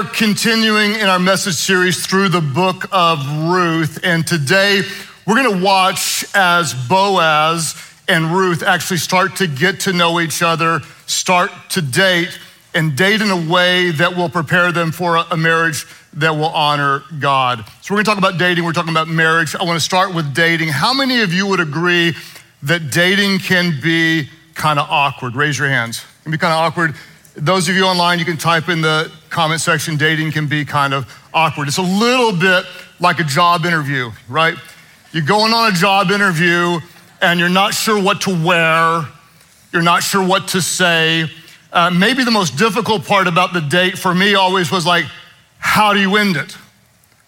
are continuing in our message series through the book of Ruth, and today we're going to watch as Boaz and Ruth actually start to get to know each other, start to date, and date in a way that will prepare them for a marriage that will honor God. So, we're going to talk about dating, we're talking about marriage. I want to start with dating. How many of you would agree that dating can be kind of awkward? Raise your hands. It can be kind of awkward. Those of you online, you can type in the comment section dating can be kind of awkward. It's a little bit like a job interview, right? You're going on a job interview and you're not sure what to wear, you're not sure what to say. Uh, maybe the most difficult part about the date for me always was like, how do you end it?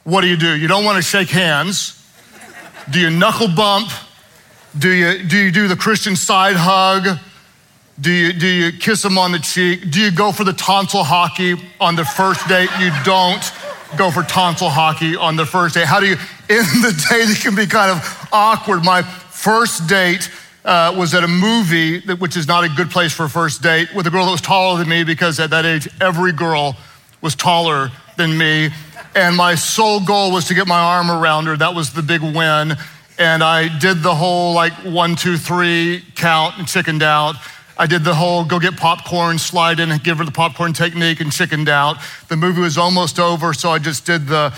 What do you do? You don't want to shake hands. Do you knuckle bump? Do you do, you do the Christian side hug? Do you, do you kiss them on the cheek? Do you go for the tonsil hockey on the first date? You don't go for tonsil hockey on the first date. How do you end the date? It can be kind of awkward. My first date uh, was at a movie, that, which is not a good place for a first date, with a girl that was taller than me because at that age, every girl was taller than me. And my sole goal was to get my arm around her. That was the big win. And I did the whole like one, two, three count and chickened out. I did the whole go get popcorn, slide in and give her the popcorn technique and chickened out. The movie was almost over, so I just did the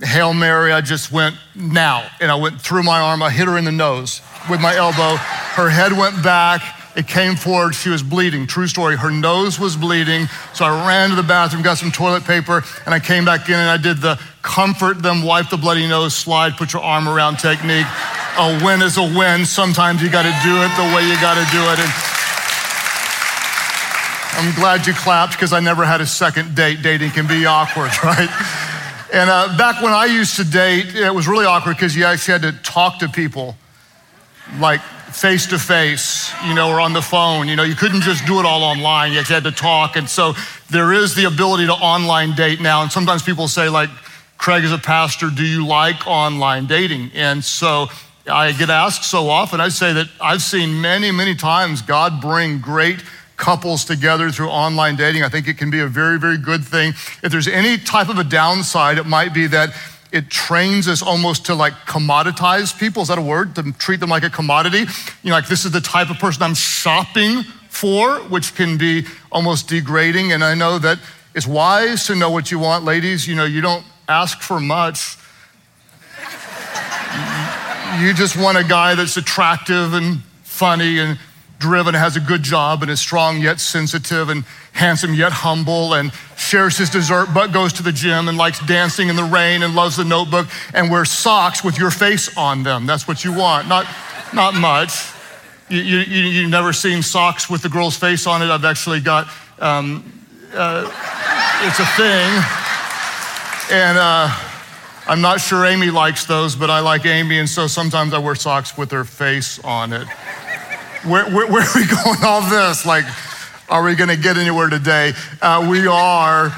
Hail Mary. I just went now. And I went through my arm. I hit her in the nose with my elbow. Her head went back. It came forward. She was bleeding. True story. Her nose was bleeding. So I ran to the bathroom, got some toilet paper, and I came back in and I did the comfort them, wipe the bloody nose, slide, put your arm around technique. A win is a win. Sometimes you got to do it the way you got to do it. And I'm glad you clapped because I never had a second date. Dating can be awkward, right? And uh, back when I used to date, it was really awkward because you actually had to talk to people like face to face, you know, or on the phone. You know, you couldn't just do it all online. You actually had to talk. And so there is the ability to online date now. And sometimes people say, like, Craig is a pastor, do you like online dating? And so I get asked so often, I say that I've seen many, many times God bring great couples together through online dating. I think it can be a very, very good thing. If there's any type of a downside, it might be that it trains us almost to like commoditize people. Is that a word? To treat them like a commodity. You know, like this is the type of person I'm shopping for, which can be almost degrading. And I know that it's wise to know what you want, ladies. You know, you don't ask for much. You just want a guy that's attractive and funny and driven, has a good job, and is strong yet sensitive, and handsome yet humble, and shares his dessert, but goes to the gym and likes dancing in the rain and loves the notebook and wears socks with your face on them. That's what you want, not, not much. You, you, you, have never seen socks with the girl's face on it. I've actually got, um, uh, it's a thing. And uh, I'm not sure Amy likes those, but I like Amy, and so sometimes I wear socks with her face on it. Where, where, where are we going all this? Like, are we going to get anywhere today? Uh, we are.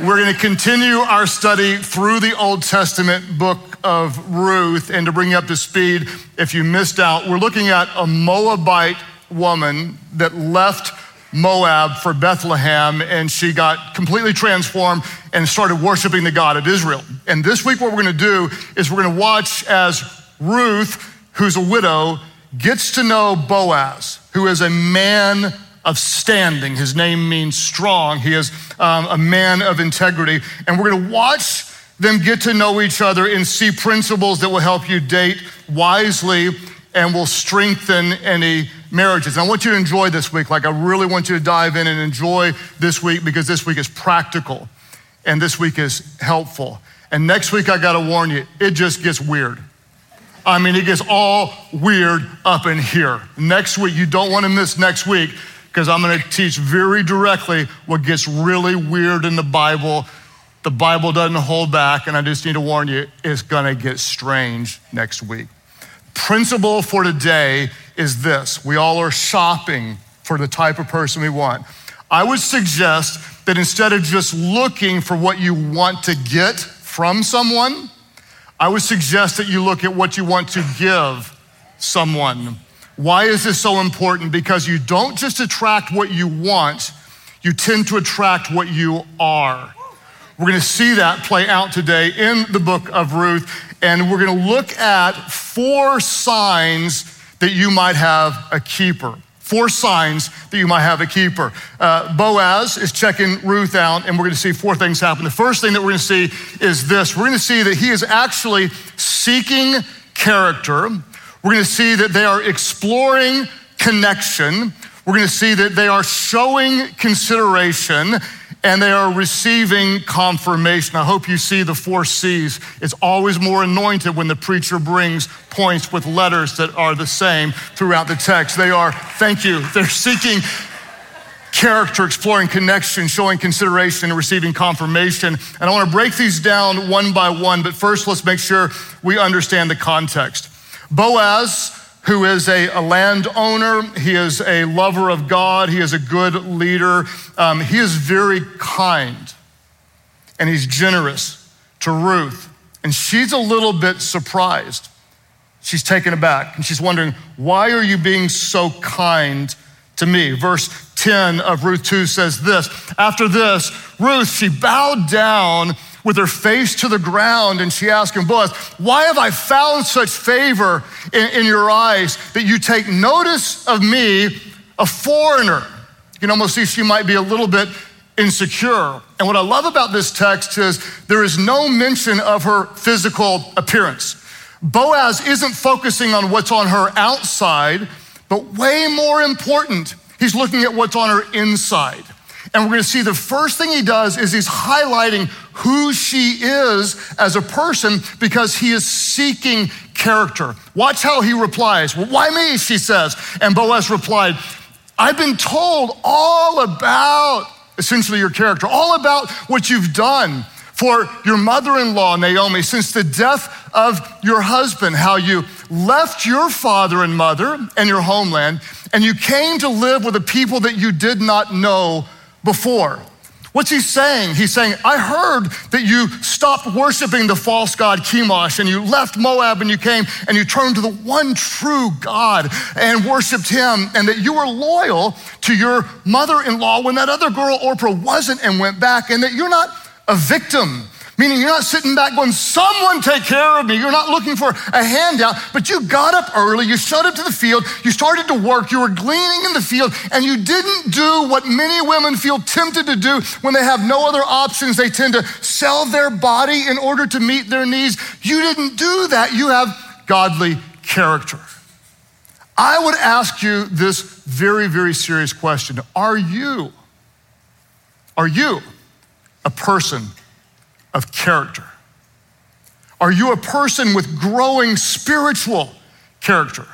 We're going to continue our study through the Old Testament book of Ruth. And to bring you up to speed, if you missed out, we're looking at a Moabite woman that left Moab for Bethlehem, and she got completely transformed and started worshiping the God of Israel. And this week, what we're going to do is we're going to watch as Ruth, who's a widow, gets to know Boaz, who is a man of standing. His name means strong. He is um, a man of integrity. And we're going to watch them get to know each other and see principles that will help you date wisely and will strengthen any marriages. And I want you to enjoy this week. Like, I really want you to dive in and enjoy this week because this week is practical and this week is helpful. And next week, I got to warn you, it just gets weird. I mean, it gets all weird up in here. Next week, you don't want to miss next week because I'm going to teach very directly what gets really weird in the Bible. The Bible doesn't hold back, and I just need to warn you, it's going to get strange next week. Principle for today is this we all are shopping for the type of person we want. I would suggest that instead of just looking for what you want to get from someone, I would suggest that you look at what you want to give someone. Why is this so important? Because you don't just attract what you want, you tend to attract what you are. We're going to see that play out today in the book of Ruth, and we're going to look at four signs that you might have a keeper. Four signs that you might have a keeper. Uh, Boaz is checking Ruth out, and we're going to see four things happen. The first thing that we're going to see is this we're going to see that he is actually seeking character. We're going to see that they are exploring connection. We're going to see that they are showing consideration and they are receiving confirmation. I hope you see the four C's. It's always more anointed when the preacher brings points with letters that are the same throughout the text. They are, thank you, they're seeking character, exploring connection, showing consideration, and receiving confirmation. And I want to break these down one by one, but first let's make sure we understand the context. Boaz who is a, a landowner. He is a lover of God. He is a good leader. Um, he is very kind and he's generous to Ruth. And she's a little bit surprised. She's taken aback and she's wondering, why are you being so kind to me? Verse 10 of Ruth 2 says this After this, Ruth, she bowed down with her face to the ground and she asked him, Boaz, why have I found such favor in, in your eyes that you take notice of me, a foreigner? You can almost see she might be a little bit insecure. And what I love about this text is there is no mention of her physical appearance. Boaz isn't focusing on what's on her outside, but way more important, he's looking at what's on her inside. And we're going to see the first thing he does is he's highlighting who she is as a person because he is seeking character. Watch how he replies. Why me? She says. And Boaz replied, I've been told all about essentially your character, all about what you've done for your mother in law, Naomi, since the death of your husband, how you left your father and mother and your homeland, and you came to live with a people that you did not know before. What's he saying? He's saying, I heard that you stopped worshiping the false god Chemosh and you left Moab and you came and you turned to the one true God and worshiped him and that you were loyal to your mother in law when that other girl, Orpah, wasn't and went back and that you're not a victim Meaning you're not sitting back going, someone take care of me. You're not looking for a handout, but you got up early, you showed up to the field, you started to work, you were gleaning in the field, and you didn't do what many women feel tempted to do when they have no other options. They tend to sell their body in order to meet their needs. You didn't do that. You have godly character. I would ask you this very, very serious question Are you, are you a person of character? Are you a person with growing spiritual character?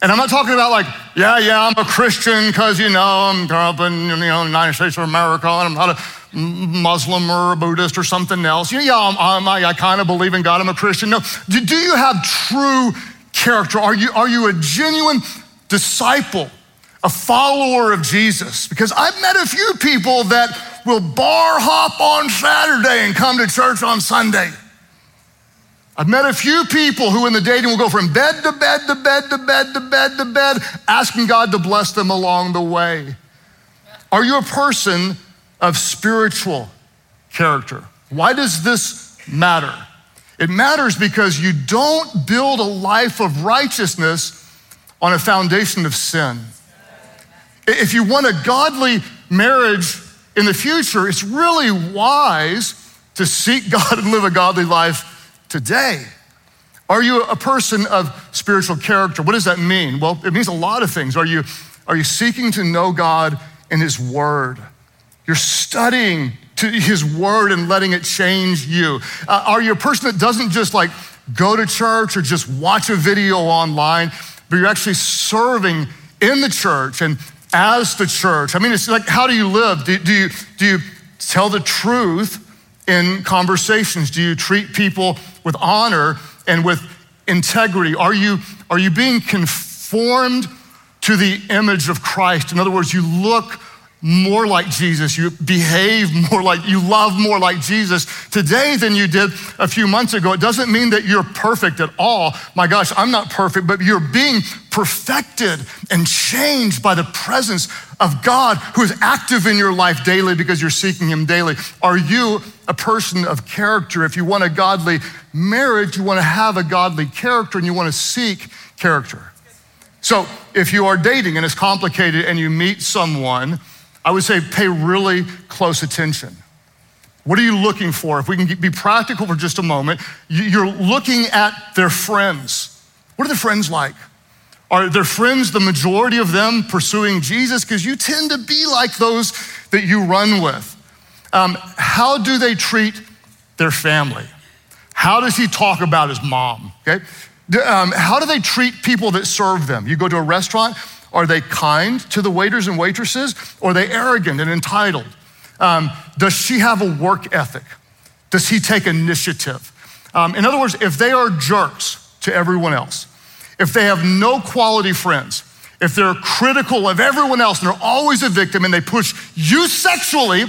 And I'm not talking about like, yeah, yeah, I'm a Christian because, you know, I'm growing up in you know, the United States of America and I'm not a Muslim or a Buddhist or something else. Yeah, I'm, I'm, i I kind of believe in God, I'm a Christian. No, do, do you have true character? Are you, are you a genuine disciple, a follower of Jesus? Because I've met a few people that will bar hop on Saturday and come to church on Sunday. I've met a few people who in the dating will go from bed to bed to bed to bed to bed to bed, asking God to bless them along the way. Are you a person of spiritual character? Why does this matter? It matters because you don't build a life of righteousness on a foundation of sin. If you want a godly marriage, in the future, it's really wise to seek God and live a godly life today. Are you a person of spiritual character? What does that mean? Well, it means a lot of things. Are you, are you seeking to know God in His Word? You're studying to His Word and letting it change you. Uh, are you a person that doesn't just like go to church or just watch a video online, but you're actually serving in the church and as the church? I mean, it's like, how do you live? Do, do, you, do you tell the truth in conversations? Do you treat people with honor and with integrity? Are you, are you being conformed to the image of Christ? In other words, you look more like Jesus, you behave more like, you love more like Jesus today than you did a few months ago. It doesn't mean that you're perfect at all. My gosh, I'm not perfect, but you're being perfected and changed by the presence of God who is active in your life daily because you're seeking Him daily. Are you a person of character? If you want a godly marriage, you want to have a godly character and you want to seek character. So if you are dating and it's complicated and you meet someone, I would say pay really close attention. What are you looking for? If we can be practical for just a moment, you're looking at their friends. What are their friends like? Are their friends, the majority of them, pursuing Jesus? Because you tend to be like those that you run with. Um, how do they treat their family? How does he talk about his mom? Okay? Um, how do they treat people that serve them? You go to a restaurant, are they kind to the waiters and waitresses? Or are they arrogant and entitled? Um, does she have a work ethic? Does he take initiative? Um, in other words, if they are jerks to everyone else, if they have no quality friends, if they're critical of everyone else and they're always a victim and they push you sexually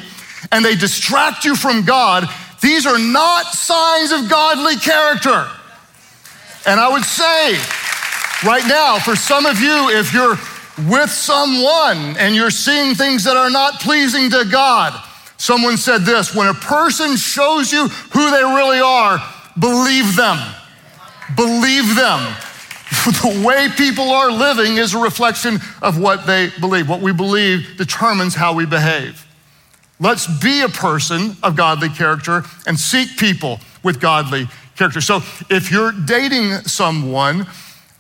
and they distract you from God, these are not signs of godly character. And I would say, right now, for some of you, if you're with someone and you're seeing things that are not pleasing to God, someone said this when a person shows you who they really are, believe them. Believe them. the way people are living is a reflection of what they believe. What we believe determines how we behave. Let's be a person of godly character and seek people with godly character. So if you're dating someone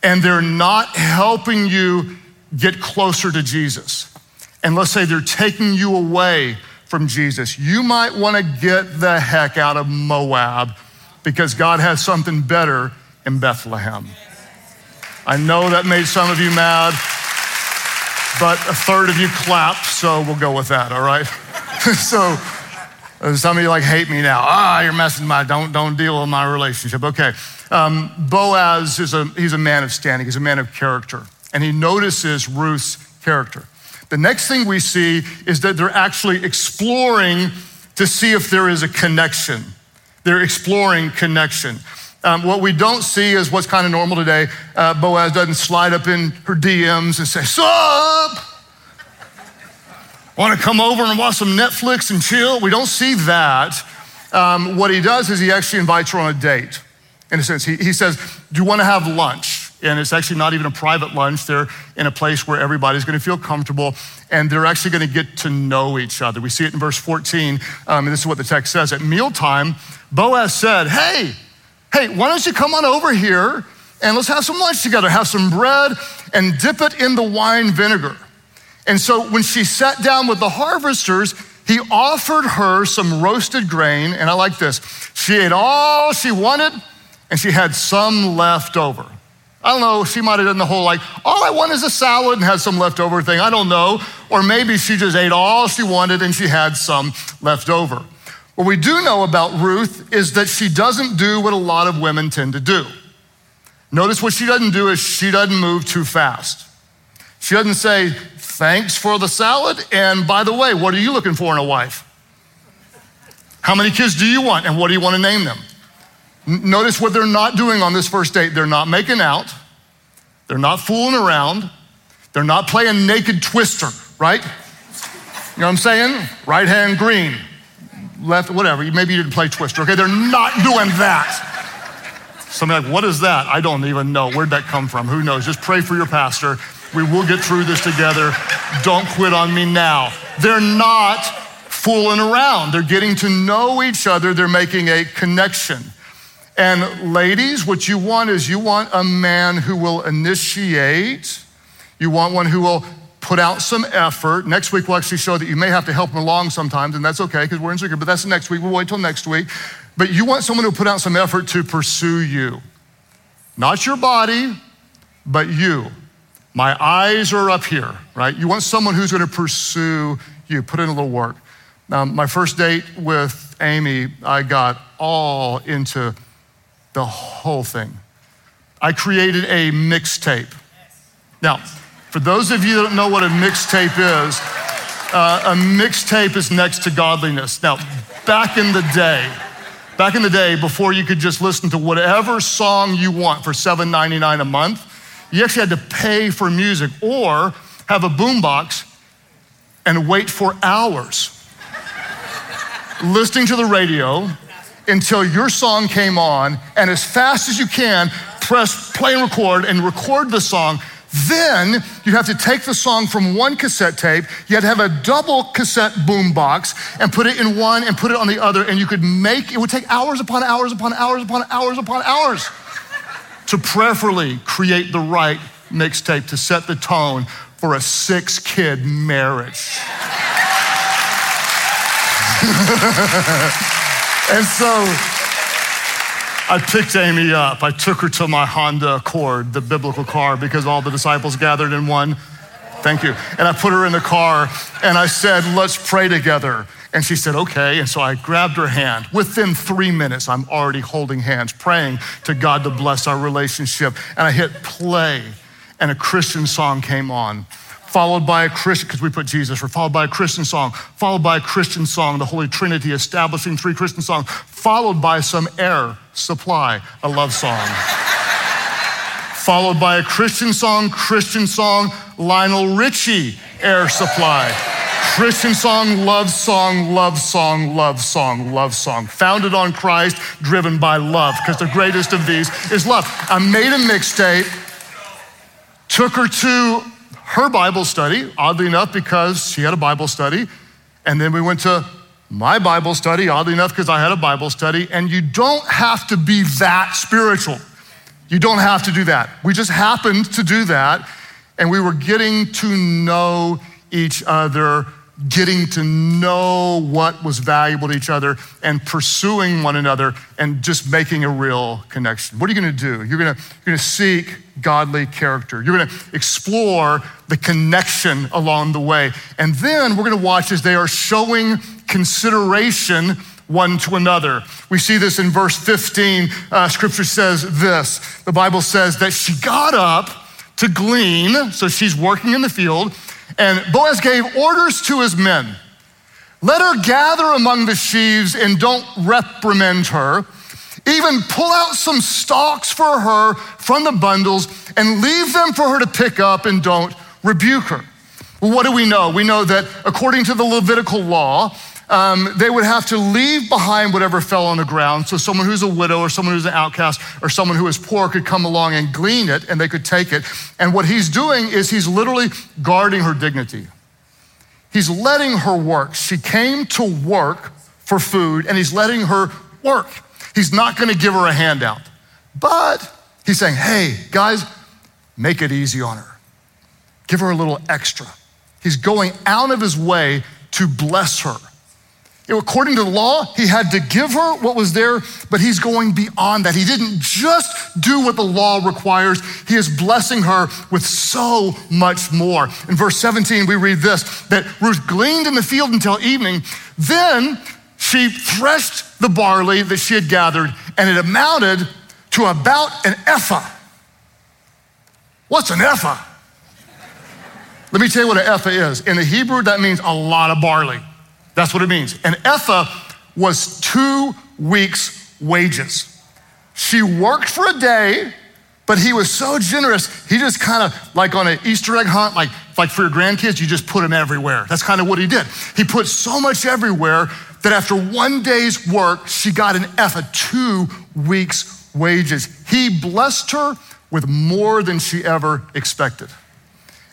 and they're not helping you get closer to Jesus, and let's say they're taking you away from Jesus, you might want to get the heck out of Moab because God has something better in Bethlehem. I know that made some of you mad, but a third of you clapped, so we'll go with that, all right? so some of you like hate me now. Ah, you're messing with my, don't, don't deal with my relationship. Okay. Um, Boaz is a, he's a man of standing. He's a man of character. And he notices Ruth's character. The next thing we see is that they're actually exploring to see if there is a connection. They're exploring connection. Um, what we don't see is what's kind of normal today. Uh, Boaz doesn't slide up in her DMs and say, Sup? Want to come over and watch some Netflix and chill? We don't see that. Um, what he does is he actually invites her on a date. In a sense, he, he says, Do you want to have lunch? And it's actually not even a private lunch. They're in a place where everybody's going to feel comfortable and they're actually going to get to know each other. We see it in verse 14, um, and this is what the text says. At mealtime, Boaz said, Hey, hey, why don't you come on over here and let's have some lunch together? Have some bread and dip it in the wine vinegar. And so when she sat down with the harvesters, he offered her some roasted grain. And I like this. She ate all she wanted and she had some left over. I don't know, she might have done the whole like, all I want is a salad and had some leftover thing. I don't know. Or maybe she just ate all she wanted and she had some left over. What we do know about Ruth is that she doesn't do what a lot of women tend to do. Notice what she doesn't do is she doesn't move too fast. She doesn't say, Thanks for the salad. And by the way, what are you looking for in a wife? How many kids do you want? And what do you want to name them? Notice what they're not doing on this first date. They're not making out, they're not fooling around, they're not playing naked twister, right? You know what I'm saying? Right hand green, left, whatever. Maybe you didn't play twister, okay? They're not doing that. Somebody like, what is that? I don't even know. Where'd that come from? Who knows? Just pray for your pastor we will get through this together. Don't quit on me now. They're not fooling around. They're getting to know each other. They're making a connection. And ladies, what you want is you want a man who will initiate. You want one who will put out some effort. Next week, we'll actually show that you may have to help him along sometimes, and that's okay because we're insecure, but that's next week. We'll wait till next week. But you want someone who put out some effort to pursue you. Not your body, but you. My eyes are up here, right? You want someone who's going to pursue you, put in a little work. Now, my first date with Amy, I got all into the whole thing. I created a mixtape. Now, for those of you that don't know what a mixtape is, Uh, a mixtape is next to godliness. Now, back in the day, back in the day, before you could just listen to whatever song you want for $7.99 a month, you actually had to pay for music or have a boombox and wait for hours listening to the radio until your song came on, and as fast as you can, press play and record and record the song. Then you have to take the song from one cassette tape, you had to have a double cassette boom box and put it in one and put it on the other, and you could make it would take hours upon hours upon hours upon hours upon hours to prayerfully create the right mixtape to set the tone for a six kid marriage. and so I picked Amy up. I took her to my Honda Accord, the biblical car, because all the disciples gathered in one. Thank you. And I put her in the car and I said, Let's pray together. And she said, Okay. And so I grabbed her hand. Within three minutes, I'm already holding hands, praying to God to bless our relationship. And I hit play, and a Christian song came on followed by a Christian, because we put Jesus, followed by a Christian song, followed by a Christian song, the Holy Trinity establishing three Christian songs, followed by some air supply, a love song. followed by a Christian song, Christian song, Lionel Richie, air supply. Christian song, love song, love song, love song, love song. Founded on Christ, driven by love, because the greatest of these is love. I made a mixtape, took her to her Bible study, oddly enough, because she had a Bible study. And then we went to my Bible study, oddly enough, because I had a Bible study. And you don't have to be that spiritual. You don't have to do that. We just happened to do that. And we were getting to know each other getting to know what was valuable to each other and pursuing one another and just making a real connection. What are you going to do? You're going to, seek godly character. You're going to explore the connection along the way. And then we're going to watch as they are showing consideration one to another. We see this in verse 15. Uh, scripture says this the Bible says that she got up to glean, so she's working in the field and Boaz gave orders to his men let her gather among the sheaves and don't reprimand her. Even pull out some stalks for her from the bundles and leave them for her to pick up and don't rebuke her. Well, what do we know? We know that according to the Levitical law, um, they would have to leave behind whatever fell on the ground. So someone who's a widow or someone who's an outcast or someone who is poor could come along and glean it and they could take it. And what he's doing is he's literally guarding her dignity. He's letting her work. She came to work for food and he's letting her work. He's not going to give her a handout. But he's saying, hey, guys, make it easy on her. Give her a little extra. He's going out of his way to bless her. According to the law, he had to give her what was there, but he's going beyond that. He didn't just do what the law requires, he is blessing her with so much more. In verse 17, we read this that Ruth gleaned in the field until evening. Then she threshed the barley that she had gathered, and it amounted to about an ephah. What's an ephah? Let me tell you what an ephah is. In the Hebrew, that means a lot of barley. That's what it means. An ephah was two weeks' wages. She worked for a day, but he was so generous, he just kind of, like on an Easter egg hunt, like, like for your grandkids, you just put them everywhere. That's kind of what he did. He put so much everywhere that after one day's work, she got an ephah, two weeks' wages. He blessed her with more than she ever expected.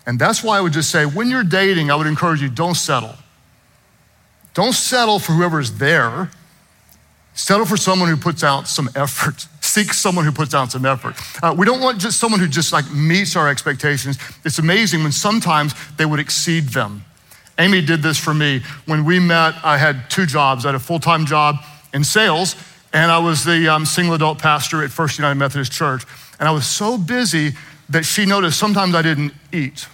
And that's why I would just say, when you're dating, I would encourage you don't settle. Don't settle for whoever's there. Settle for someone who puts out some effort. Seek someone who puts out some effort. Uh, we don't want just someone who just like meets our expectations. It's amazing when sometimes they would exceed them. Amy did this for me. When we met, I had two jobs. I had a full time job in sales, and I was the um, single adult pastor at First United Methodist Church. And I was so busy that she noticed sometimes I didn't eat.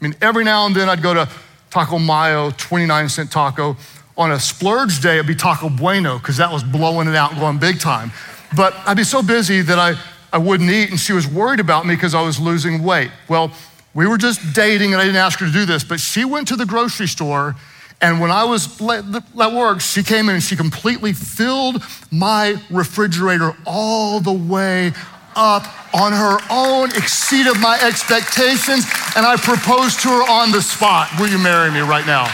I mean, every now and then I'd go to Taco Mayo, 29 cent taco on a splurge day, it'd be Taco Bueno because that was blowing it out and going big time. But I'd be so busy that I, I wouldn't eat, and she was worried about me because I was losing weight. Well, We were just dating, and I didn't ask her to do this, but she went to the grocery store. And when I was at work, she came in and she completely filled my refrigerator all the way up on her own, exceeded my expectations, and I proposed to her on the spot. Will you marry me right now?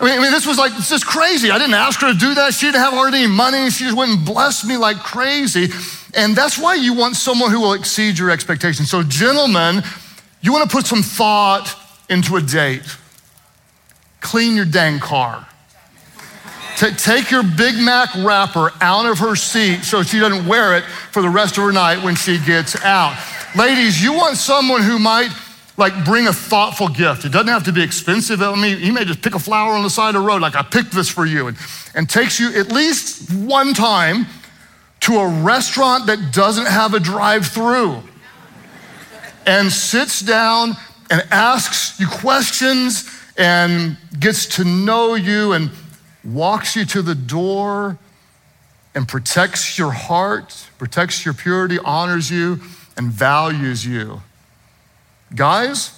I mean, I mean, this was like, this is crazy. I didn't ask her to do that. She didn't have hardly any money. She just went and blessed me like crazy. And that's why you want someone who will exceed your expectations. So, gentlemen, you want to put some thought into a date. Clean your dang car. T- take your Big Mac wrapper out of her seat so she doesn't wear it for the rest of her night when she gets out. Ladies, you want someone who might like bring a thoughtful gift. It doesn't have to be expensive. I mean, he may just pick a flower on the side of the road, like I picked this for you, and, and takes you at least one time to a restaurant that doesn't have a drive-through and sits down and asks you questions and gets to know you and walks you to the door and protects your heart, protects your purity, honors you, and values you. Guys,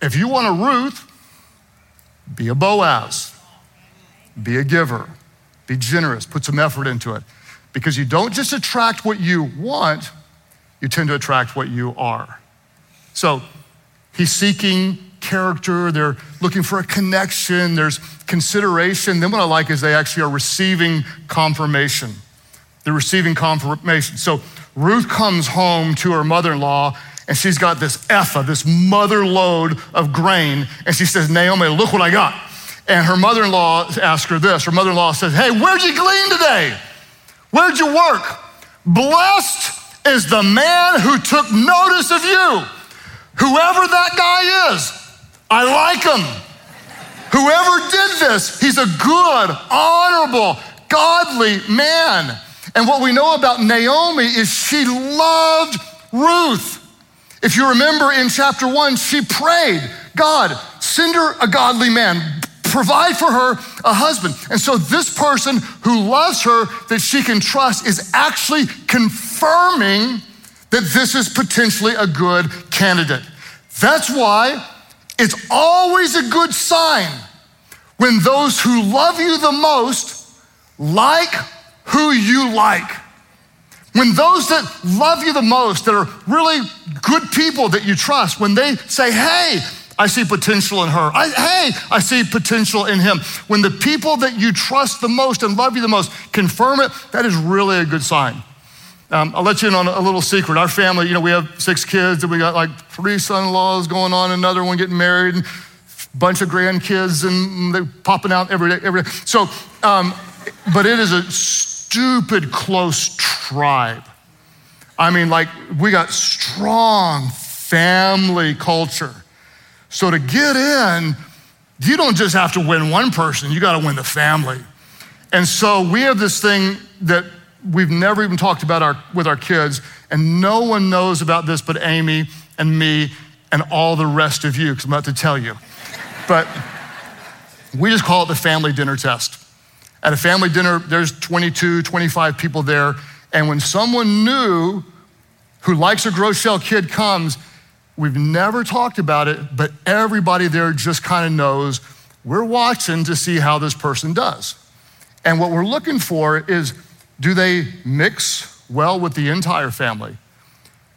if you want a Ruth, be a Boaz, be a giver, be generous, put some effort into it. Because you don't just attract what you want, you tend to attract what you are. So he's seeking character, they're looking for a connection, there's consideration. Then what I like is they actually are receiving confirmation. They're receiving confirmation. So Ruth comes home to her mother in law and she's got this ephah, this mother load of grain, and she says, Naomi, look what I got. And her mother in law asks her this. Her mother in law says, Hey, where'd you glean today? Where'd you work? Blessed is the man who took notice of you. Whoever that guy is, I like him. Whoever did this, he's a good, honorable, godly man. And what we know about Naomi is she loved Ruth. If you remember in chapter one, she prayed, God, send her a godly man, provide for her a husband. And so this person who loves her that she can trust is actually confirming that this is potentially a good candidate. That's why it's always a good sign when those who love you the most like who you like. When those that love you the most, that are really good people that you trust, when they say, hey, I see potential in her. I, hey, I see potential in him. When the people that you trust the most and love you the most confirm it, that is really a good sign. Um, I'll let you in on a little secret. Our family, you know, we have six kids and we got like three son-in-laws going on, another one getting married, and a bunch of grandkids, and they're popping out every day, every day. So, um, but it is a stupid close tribe. I mean, like, we got strong family culture. So to get in, you don't just have to win one person, you got to win the family. And so we have this thing that we've never even talked about our, with our kids, and no one knows about this but Amy and me and all the rest of you, because I'm about to tell you. But we just call it the family dinner test. At a family dinner, there's 22, 25 people there. And when someone new who likes a gross shell kid comes, we've never talked about it, but everybody there just kind of knows we're watching to see how this person does. And what we're looking for is do they mix well with the entire family?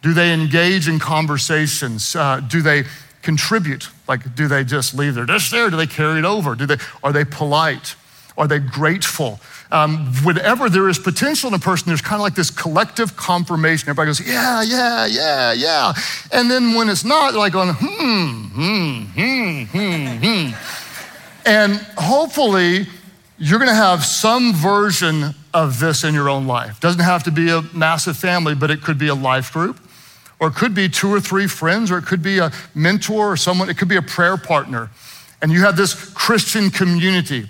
Do they engage in conversations? Uh, do they contribute? Like, do they just leave their dish there? Do they carry it over? Do they, are they polite? Are they grateful? Um, whenever there is potential in a person, there's kind of like this collective confirmation. Everybody goes, yeah, yeah, yeah, yeah. And then when it's not, like on, hmm, hmm, hmm, hmm, hmm. And hopefully, you're going to have some version of this in your own life. Doesn't have to be a massive family, but it could be a life group, or it could be two or three friends, or it could be a mentor or someone, it could be a prayer partner. And you have this Christian community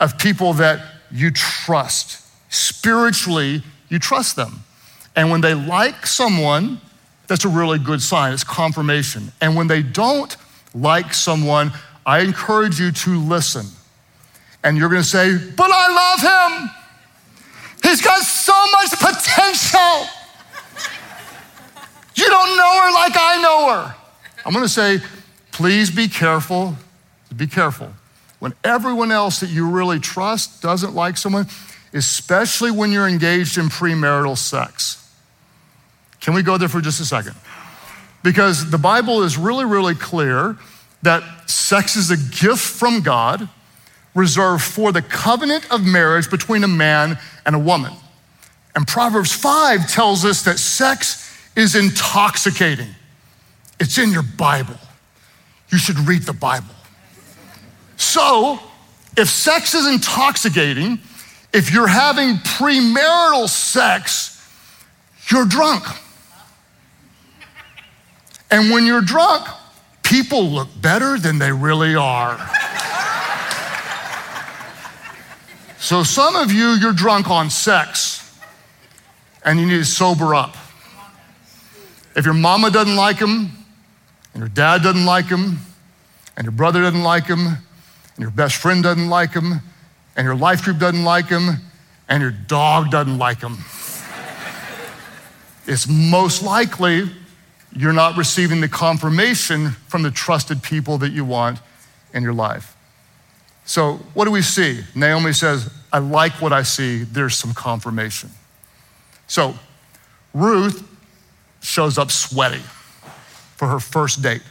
of people that you trust. Spiritually, you trust them. And when they like someone, that's a really good sign. It's confirmation. And when they don't like someone, I encourage you to listen. And you're going to say, But I love him. He's got so much potential. You don't know her like I know her. I'm gonna say, please be careful. Be careful. When everyone else that you really trust doesn't like someone, especially when you're engaged in premarital sex. Can we go there for just a second? Because the Bible is really, really clear that sex is a gift from God reserved for the covenant of marriage between a man and a woman. And Proverbs 5 tells us that sex is intoxicating. It's in your Bible. You should read the Bible. So, if sex is intoxicating, if you're having premarital sex, you're drunk. And when you're drunk, people look better than they really are. so, some of you, you're drunk on sex and you need to sober up. If your mama doesn't like him, and your dad doesn't like him, and your brother doesn't like him, and your best friend doesn't like him, and your life group doesn't like him, and your dog doesn't like him, it's most likely you're not receiving the confirmation from the trusted people that you want in your life. So, what do we see? Naomi says, I like what I see. There's some confirmation. So, Ruth shows up sweaty for her first date.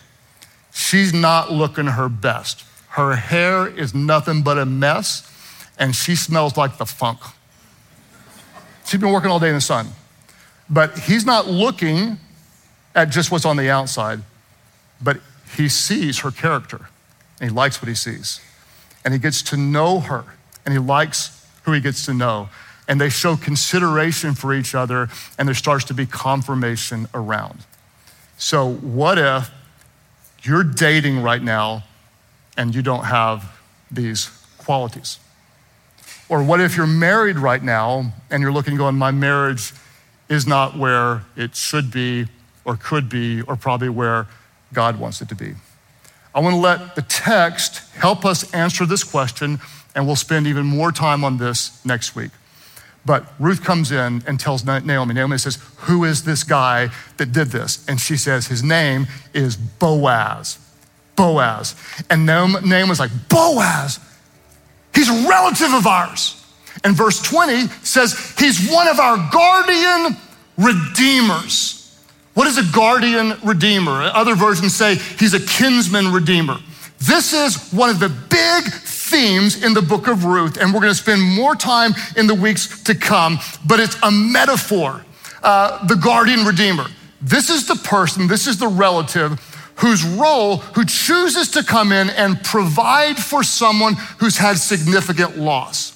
She's not looking her best. Her hair is nothing but a mess, and she smells like the funk. She's been working all day in the sun. But he's not looking at just what's on the outside, but he sees her character, and he likes what he sees. And he gets to know her, and he likes who he gets to know and they show consideration for each other, and there starts to be confirmation around. So, what if you're dating right now and you don't have these qualities? Or what if you're married right now and you're looking, going, my marriage is not where it should be, or could be, or probably where God wants it to be? I want to let the text help us answer this question, and we'll spend even more time on this next week. But Ruth comes in and tells Naomi, Naomi says, Who is this guy that did this? And she says, His name is Boaz. Boaz. And Naomi was like, Boaz, he's a relative of ours. And verse 20 says, He's one of our guardian redeemers. What is a guardian redeemer? Other versions say he's a kinsman redeemer. This is one of the big themes in the book of Ruth, and we're going to spend more time in the weeks to come, but it's a metaphor. Uh, the guardian redeemer. This is the person, this is the relative whose role, who chooses to come in and provide for someone who's had significant loss.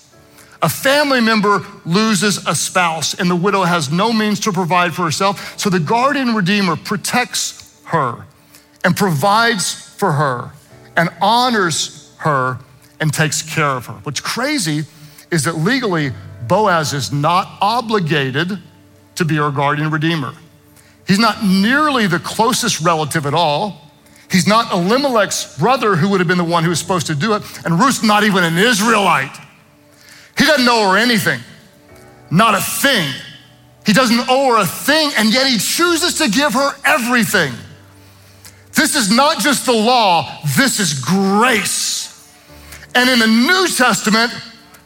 A family member loses a spouse, and the widow has no means to provide for herself. So the guardian redeemer protects her and provides for her and honors her and takes care of her. What's crazy is that legally, Boaz is not obligated to be her guardian redeemer. He's not nearly the closest relative at all. He's not Elimelech's brother, who would have been the one who was supposed to do it. And Ruth's not even an Israelite. He doesn't know her anything, not a thing. He doesn't owe her a thing, and yet he chooses to give her everything. This is not just the law, this is grace. And in the New Testament,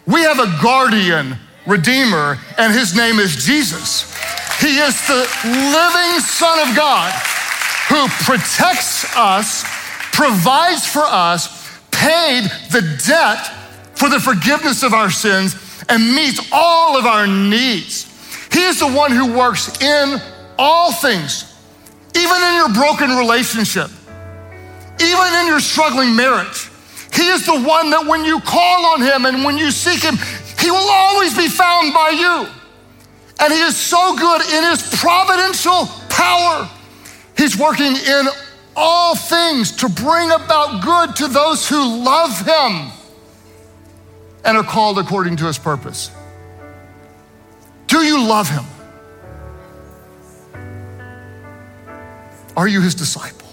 we have a guardian redeemer, and his name is Jesus. He is the living Son of God who protects us, provides for us, paid the debt for the forgiveness of our sins, and meets all of our needs. He is the one who works in all things, even in your broken relationship, even in your struggling marriage. He is the one that when you call on him and when you seek him, he will always be found by you. And he is so good in his providential power. He's working in all things to bring about good to those who love him and are called according to his purpose. Do you love him? Are you his disciple?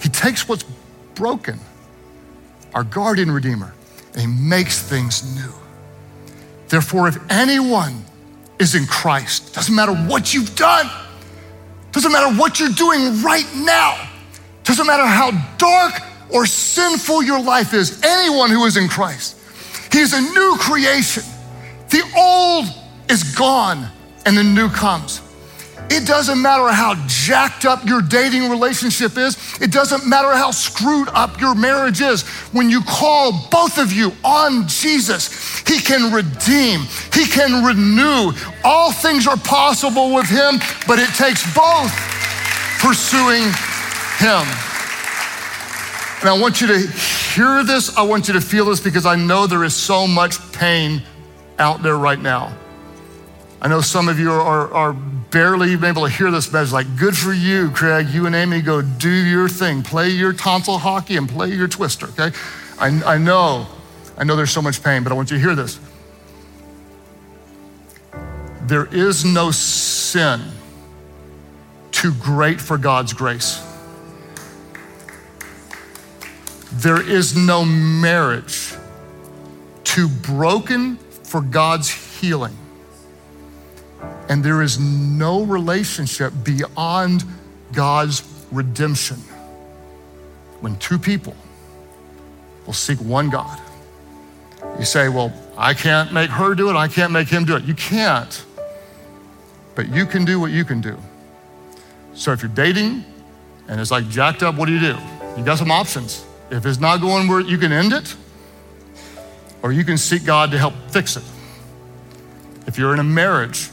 He takes what's broken, our guardian redeemer, and he makes things new. Therefore, if anyone is in Christ. Doesn't matter what you've done. Doesn't matter what you're doing right now. Doesn't matter how dark or sinful your life is. Anyone who is in Christ, he is a new creation. The old is gone and the new comes. It doesn't matter how jacked up your dating relationship is. It doesn't matter how screwed up your marriage is. When you call both of you on Jesus, He can redeem, He can renew. All things are possible with Him, but it takes both pursuing Him. And I want you to hear this. I want you to feel this because I know there is so much pain out there right now. I know some of you are, are, barely even able to hear this message. Like, good for you, Craig. You and Amy go do your thing, play your tonsil hockey and play your twister, okay? I, I know, I know there's so much pain, but I want you to hear this. There is no sin too great for God's grace. There is no marriage too broken for God's healing. And there is no relationship beyond God's redemption when two people will seek one God. You say, Well, I can't make her do it, I can't make him do it. You can't. But you can do what you can do. So if you're dating and it's like jacked up, what do you do? You got some options. If it's not going where you can end it, or you can seek God to help fix it. If you're in a marriage,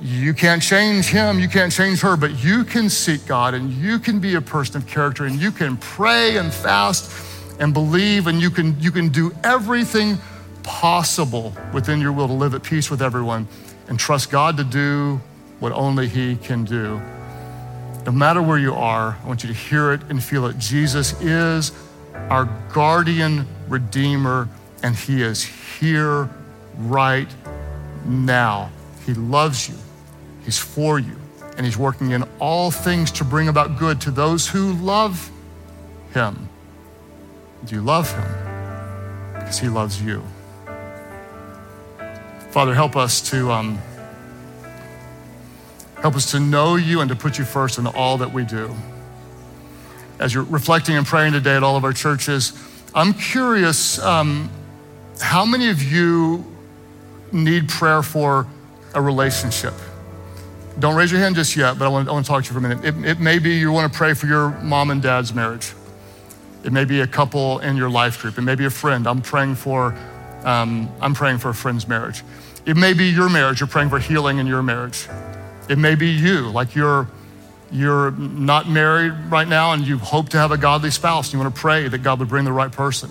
you can't change him, you can't change her, but you can seek God and you can be a person of character and you can pray and fast and believe and you can, you can do everything possible within your will to live at peace with everyone and trust God to do what only He can do. No matter where you are, I want you to hear it and feel it. Jesus is our guardian redeemer, and He is here right now. He loves you, He's for you, and He's working in all things to bring about good to those who love Him. You love Him? Because He loves you. Father, help us to. Um, Help us to know you and to put you first in all that we do. As you're reflecting and praying today at all of our churches, I'm curious um, how many of you need prayer for a relationship? Don't raise your hand just yet, but I want, I want to talk to you for a minute. It, it may be you want to pray for your mom and dad's marriage. It may be a couple in your life group. It may be a friend. I'm praying for, um, I'm praying for a friend's marriage. It may be your marriage. You're praying for healing in your marriage. It may be you, like you're you're not married right now and you hope to have a godly spouse. You want to pray that God would bring the right person.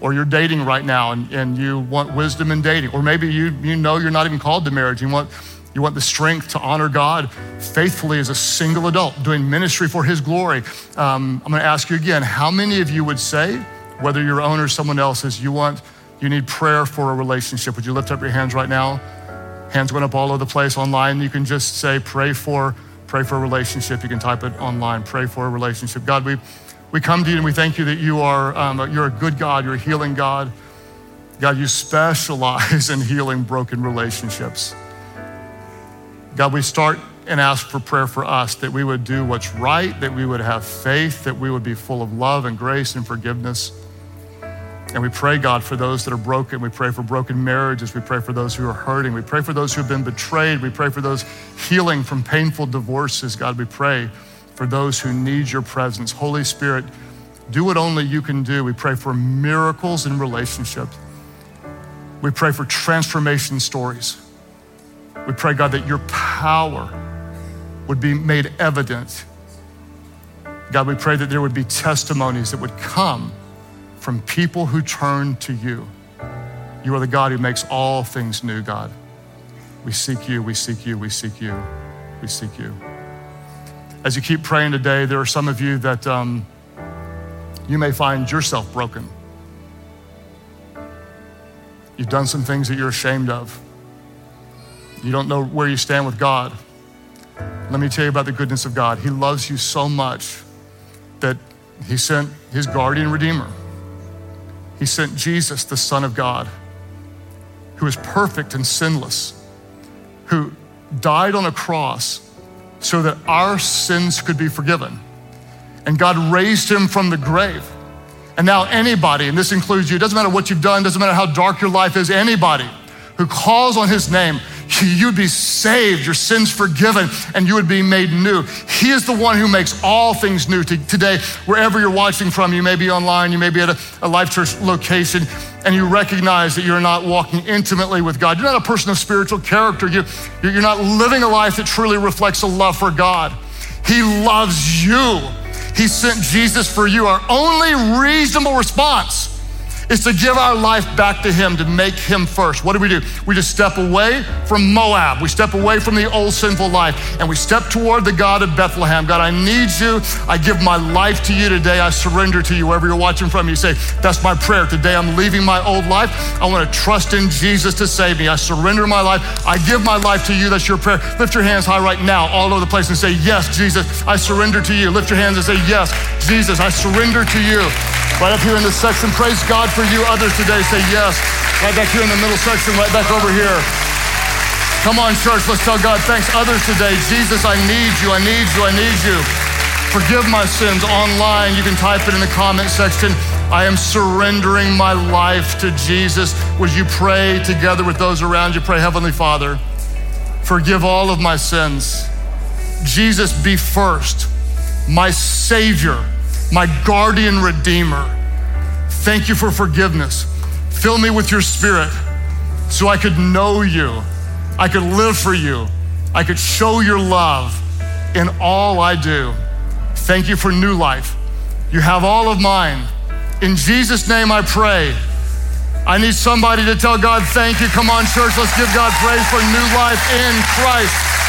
Or you're dating right now and, and you want wisdom in dating. Or maybe you, you know you're not even called to marriage. You want, you want the strength to honor God faithfully as a single adult, doing ministry for His glory. Um, I'm going to ask you again how many of you would say, whether your own or someone else's, you want, you need prayer for a relationship? Would you lift up your hands right now? Hands went up all over the place online. You can just say, pray for, pray for a relationship. You can type it online, pray for a relationship. God, we, we come to you and we thank you that you are, um, you're a good God, you're a healing God. God, you specialize in healing broken relationships. God, we start and ask for prayer for us that we would do what's right, that we would have faith, that we would be full of love and grace and forgiveness. And we pray, God, for those that are broken. We pray for broken marriages. We pray for those who are hurting. We pray for those who have been betrayed. We pray for those healing from painful divorces. God, we pray for those who need your presence. Holy Spirit, do what only you can do. We pray for miracles in relationships. We pray for transformation stories. We pray, God, that your power would be made evident. God, we pray that there would be testimonies that would come from people who turn to you. You are the God who makes all things new, God. We seek you, we seek you, we seek you, we seek you. As you keep praying today, there are some of you that um, you may find yourself broken. You've done some things that you're ashamed of. You don't know where you stand with God. Let me tell you about the goodness of God. He loves you so much that He sent His guardian redeemer he sent Jesus, the Son of God, who is perfect and sinless, who died on a cross so that our sins could be forgiven. And God raised him from the grave. And now, anybody, and this includes you, it doesn't matter what you've done, doesn't matter how dark your life is, anybody who calls on his name, you'd be saved, your sins forgiven, and you would be made new. He is the one who makes all things new. Today, wherever you're watching from, you may be online, you may be at a, a Life.Church location, and you recognize that you're not walking intimately with God. You're not a person of spiritual character. You, you're not living a life that truly reflects a love for God. He loves you. He sent Jesus for you. Our only reasonable response is to give our life back to Him, to make Him first. What do we do? We just step away from Moab. We step away from the old sinful life and we step toward the God of Bethlehem. God, I need you. I give my life to you today. I surrender to you wherever you're watching from. You say, That's my prayer. Today I'm leaving my old life. I want to trust in Jesus to save me. I surrender my life. I give my life to you. That's your prayer. Lift your hands high right now, all over the place, and say, Yes, Jesus, I surrender to you. Lift your hands and say, Yes, Jesus, I surrender to you. Right up here in this section, praise God for you. Others today say yes. Right back here in the middle section, right back over here. Come on, church, let's tell God thanks. Others today, Jesus, I need you, I need you, I need you. Forgive my sins online. You can type it in the comment section. I am surrendering my life to Jesus. Would you pray together with those around you? Pray, Heavenly Father, forgive all of my sins. Jesus, be first, my Savior my guardian redeemer. Thank you for forgiveness. Fill me with your spirit so I could know you, I could live for you, I could show your love in all I do. Thank you for new life. You have all of mine. In Jesus' name I pray. I need somebody to tell God thank you. Come on, church, let's give God praise for new life in Christ.